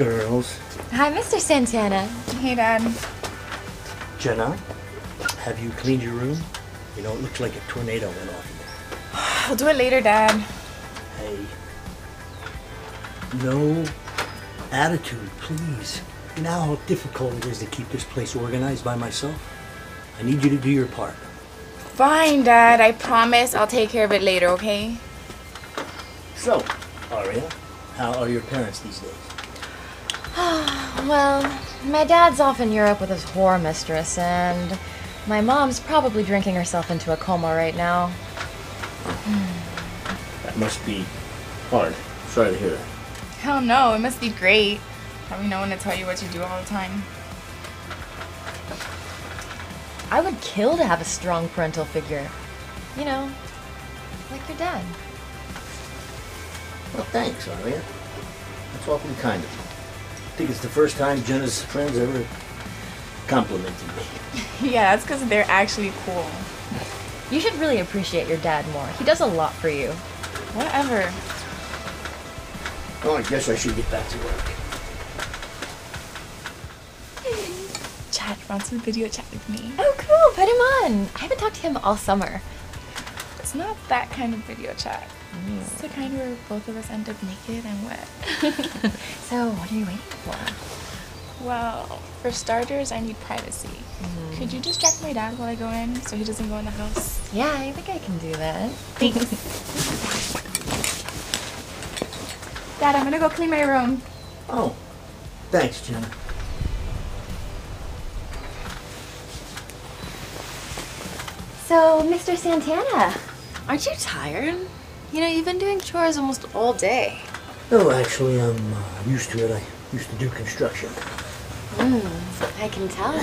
girls. Hi, Mr. Santana. Hey, Dad. Jenna, have you cleaned your room? You know, it looks like a tornado went off in there. I'll do it later, Dad. Hey. No attitude, please. You know how difficult it is to keep this place organized by myself? I need you to do your part. Fine, Dad. I promise I'll take care of it later, okay? So, Aria, how are your parents these days? Well, my dad's off in Europe with his whore mistress, and my mom's probably drinking herself into a coma right now. That must be hard. Sorry to hear that. Hell no, it must be great. Having no one to tell you what to do all the time. I would kill to have a strong parental figure. You know, like your dad. Well, thanks, Aria. That's awfully kind of you. I think it's the first time Jenna's friends ever complimented me. yeah, that's because they're actually cool. You should really appreciate your dad more. He does a lot for you. Whatever. Well, I guess I should get back to work. Chad wants to video chat with me. Oh, cool. Put him on. I haven't talked to him all summer. It's not that kind of video chat. It's the kind where both of us end up naked and wet. So, what are you waiting for? Well, for starters, I need privacy. Mm-hmm. Could you distract my dad while I go in so he doesn't go in the house? Yeah, I think I can do that. Thanks. dad, I'm gonna go clean my room. Oh, thanks, Jenna. So, Mr. Santana, aren't you tired? You know, you've been doing chores almost all day. No, actually, I'm uh, used to it. I used to do construction. I can tell.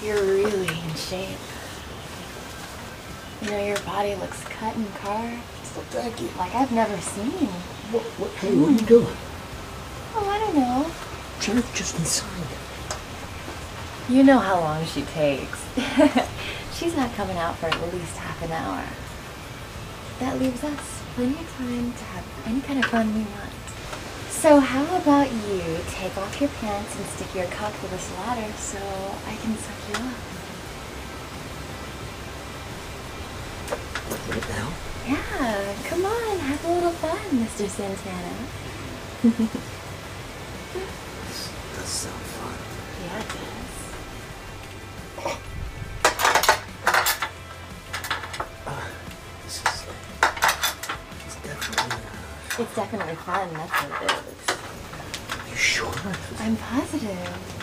You're really in shape. You know, your body looks cut and carved Well, thank you. like I've never seen. What, what, hey, what are you doing? Oh, I don't know. Jenna's just inside. You know how long she takes. She's not coming out for at least half an hour. That leaves us plenty of time to have any kind of fun we want. So how about you take off your pants and stick your cock to this ladder so I can suck you up? Right now? Yeah, come on, have a little fun, Mr. Santana. This does sound fun. Yeah, It's definitely fun, that's what it is. you sure? I'm positive.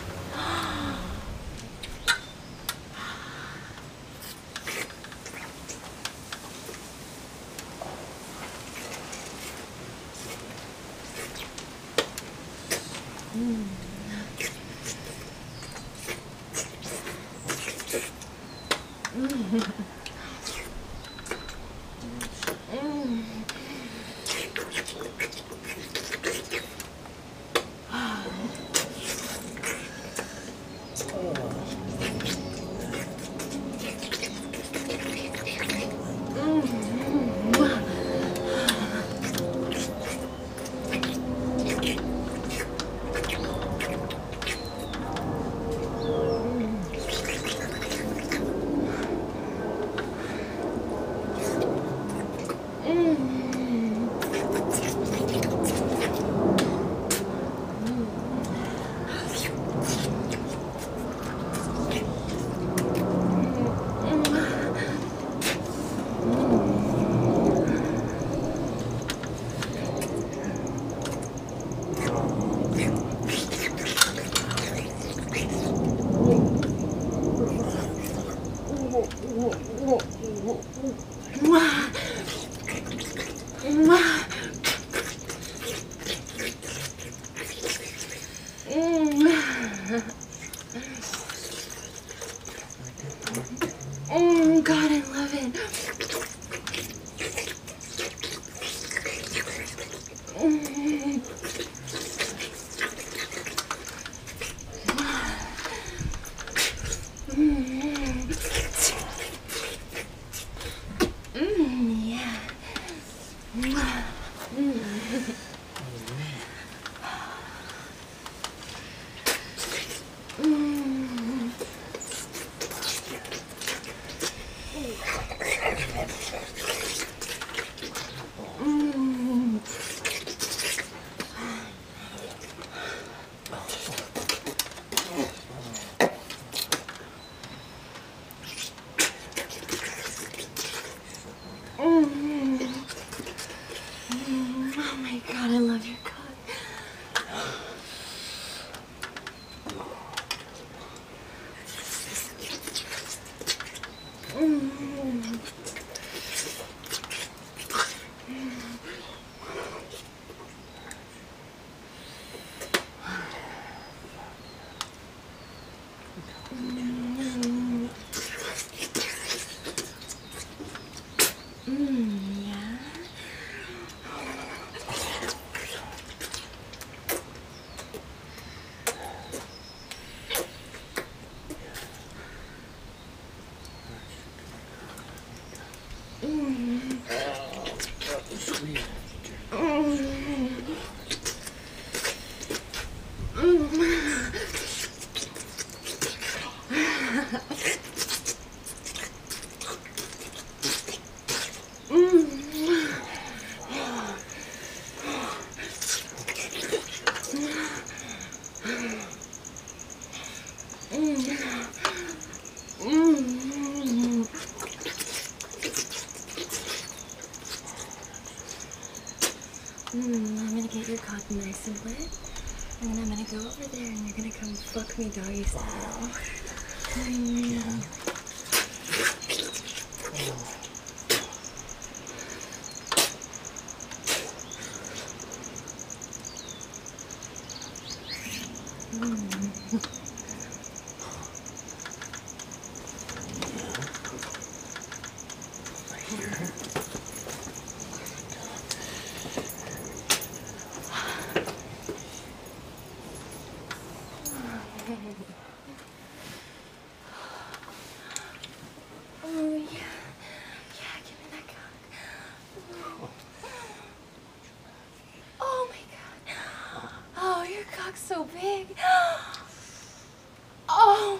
So big. Oh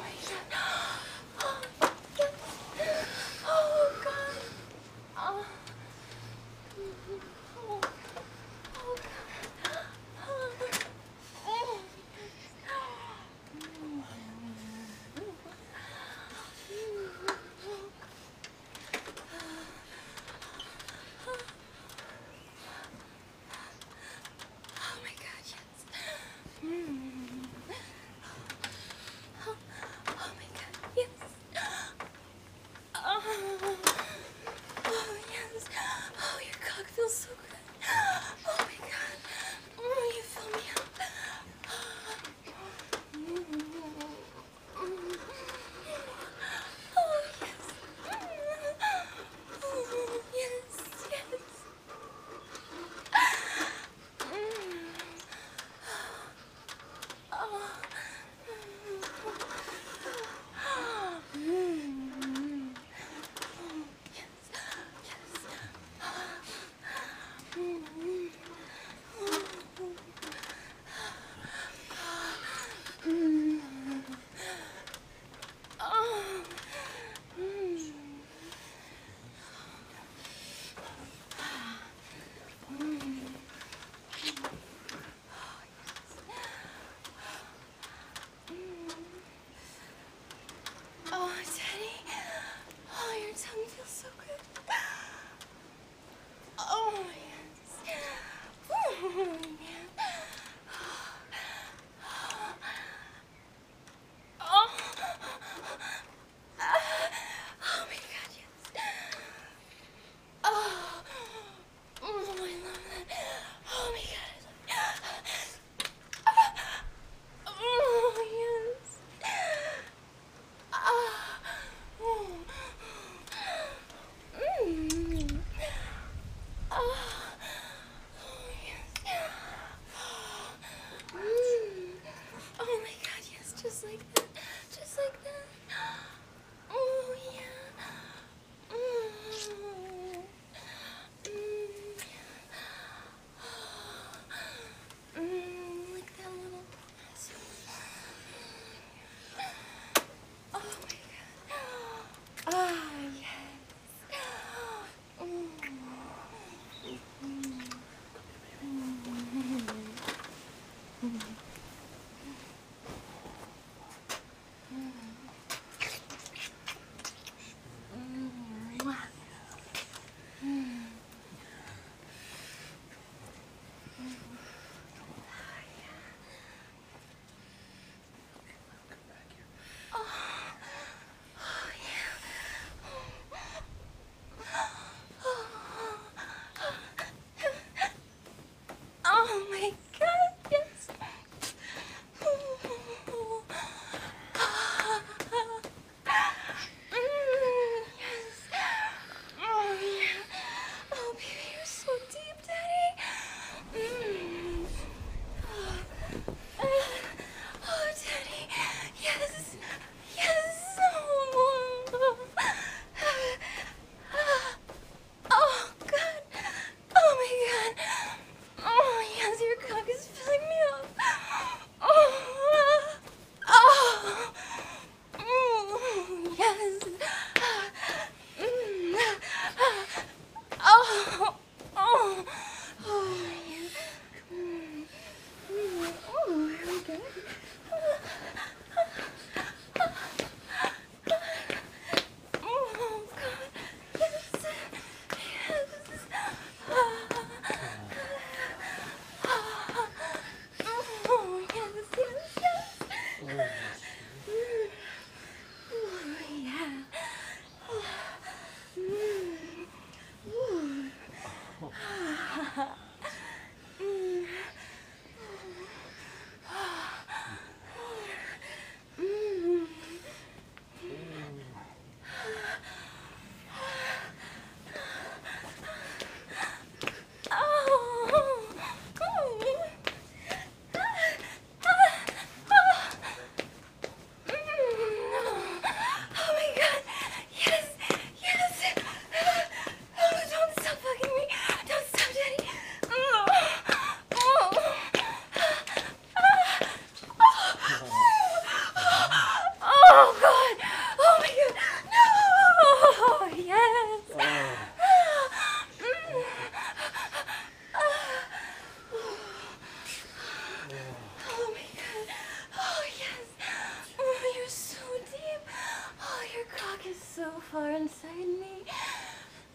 rock is so far inside me.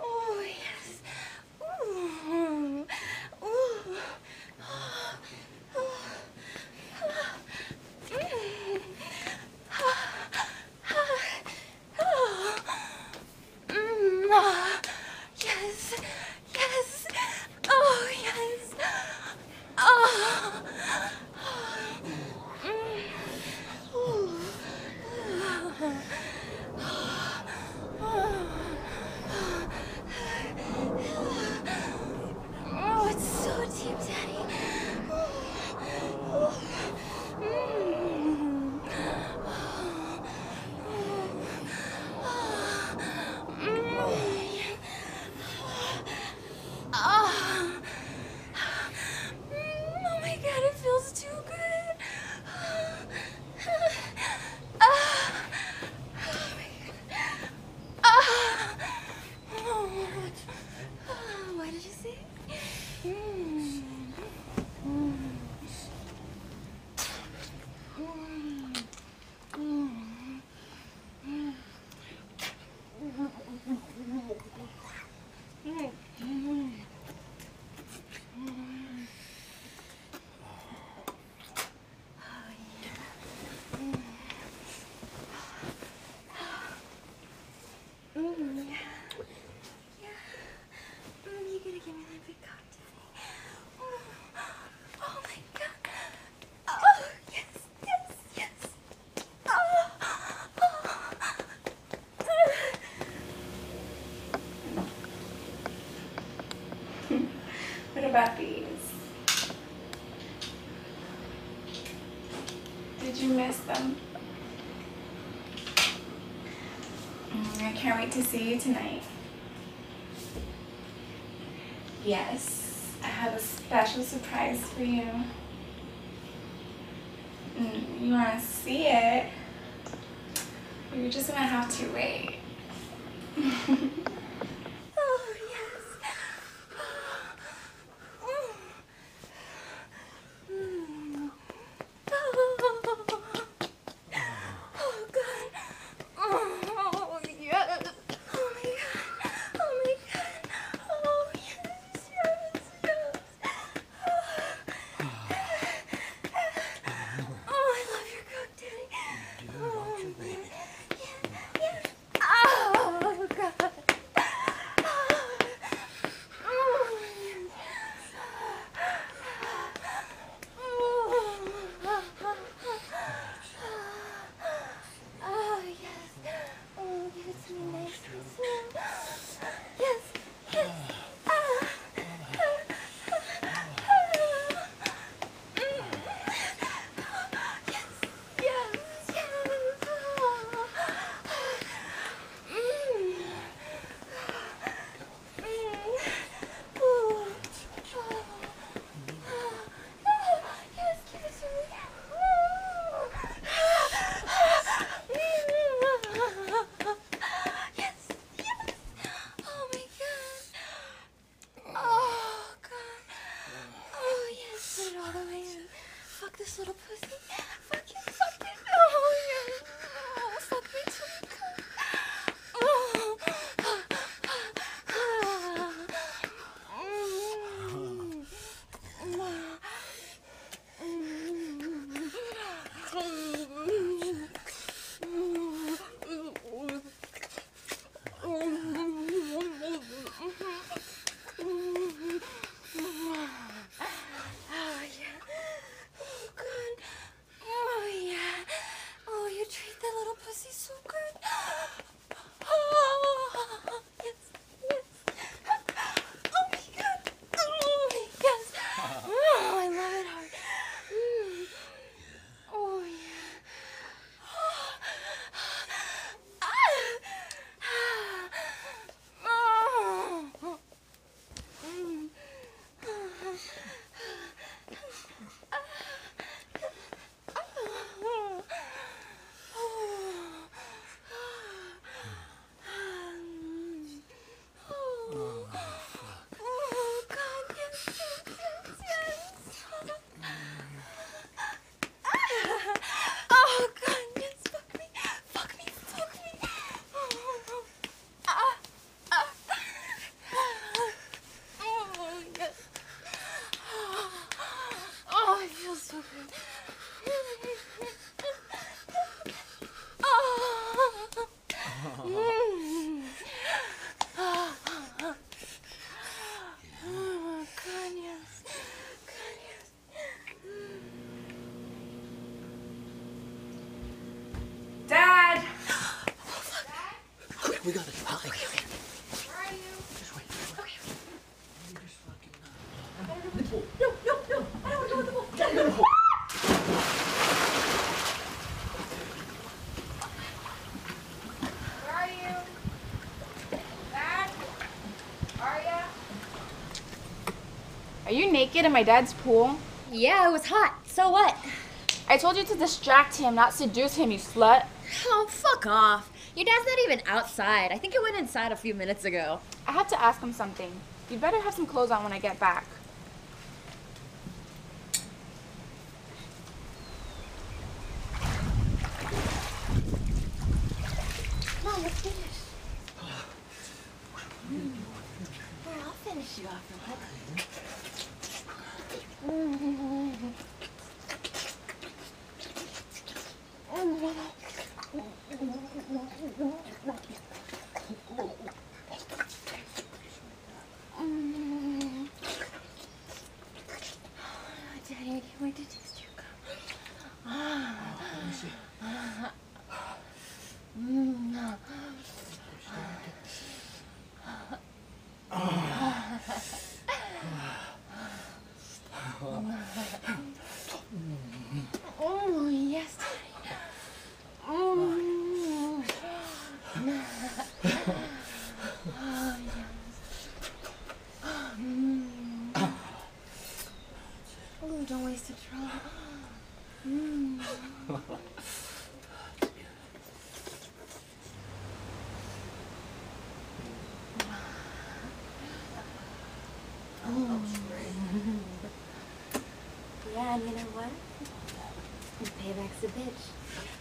Oh, yes. Ooh. Ooh. Mm, I can't wait to see you tonight. Yes, I have a special surprise for you. Mm, you want to see it? You're just going to have to wait. naked in my dad's pool? Yeah, it was hot. So what? I told you to distract him, not seduce him, you slut. Oh, fuck off. Your dad's not even outside. I think he went inside a few minutes ago. I have to ask him something. You'd better have some clothes on when I get back. Mom, let's finish. I'll finish you off. Oh, Daddy, I can't wait to taste your cum. Oh, yes, Daddy. Oh, oh yes. Mm. Oh, don't waste a trouble. Mm. Yeah, and you know what? Payback's a bitch.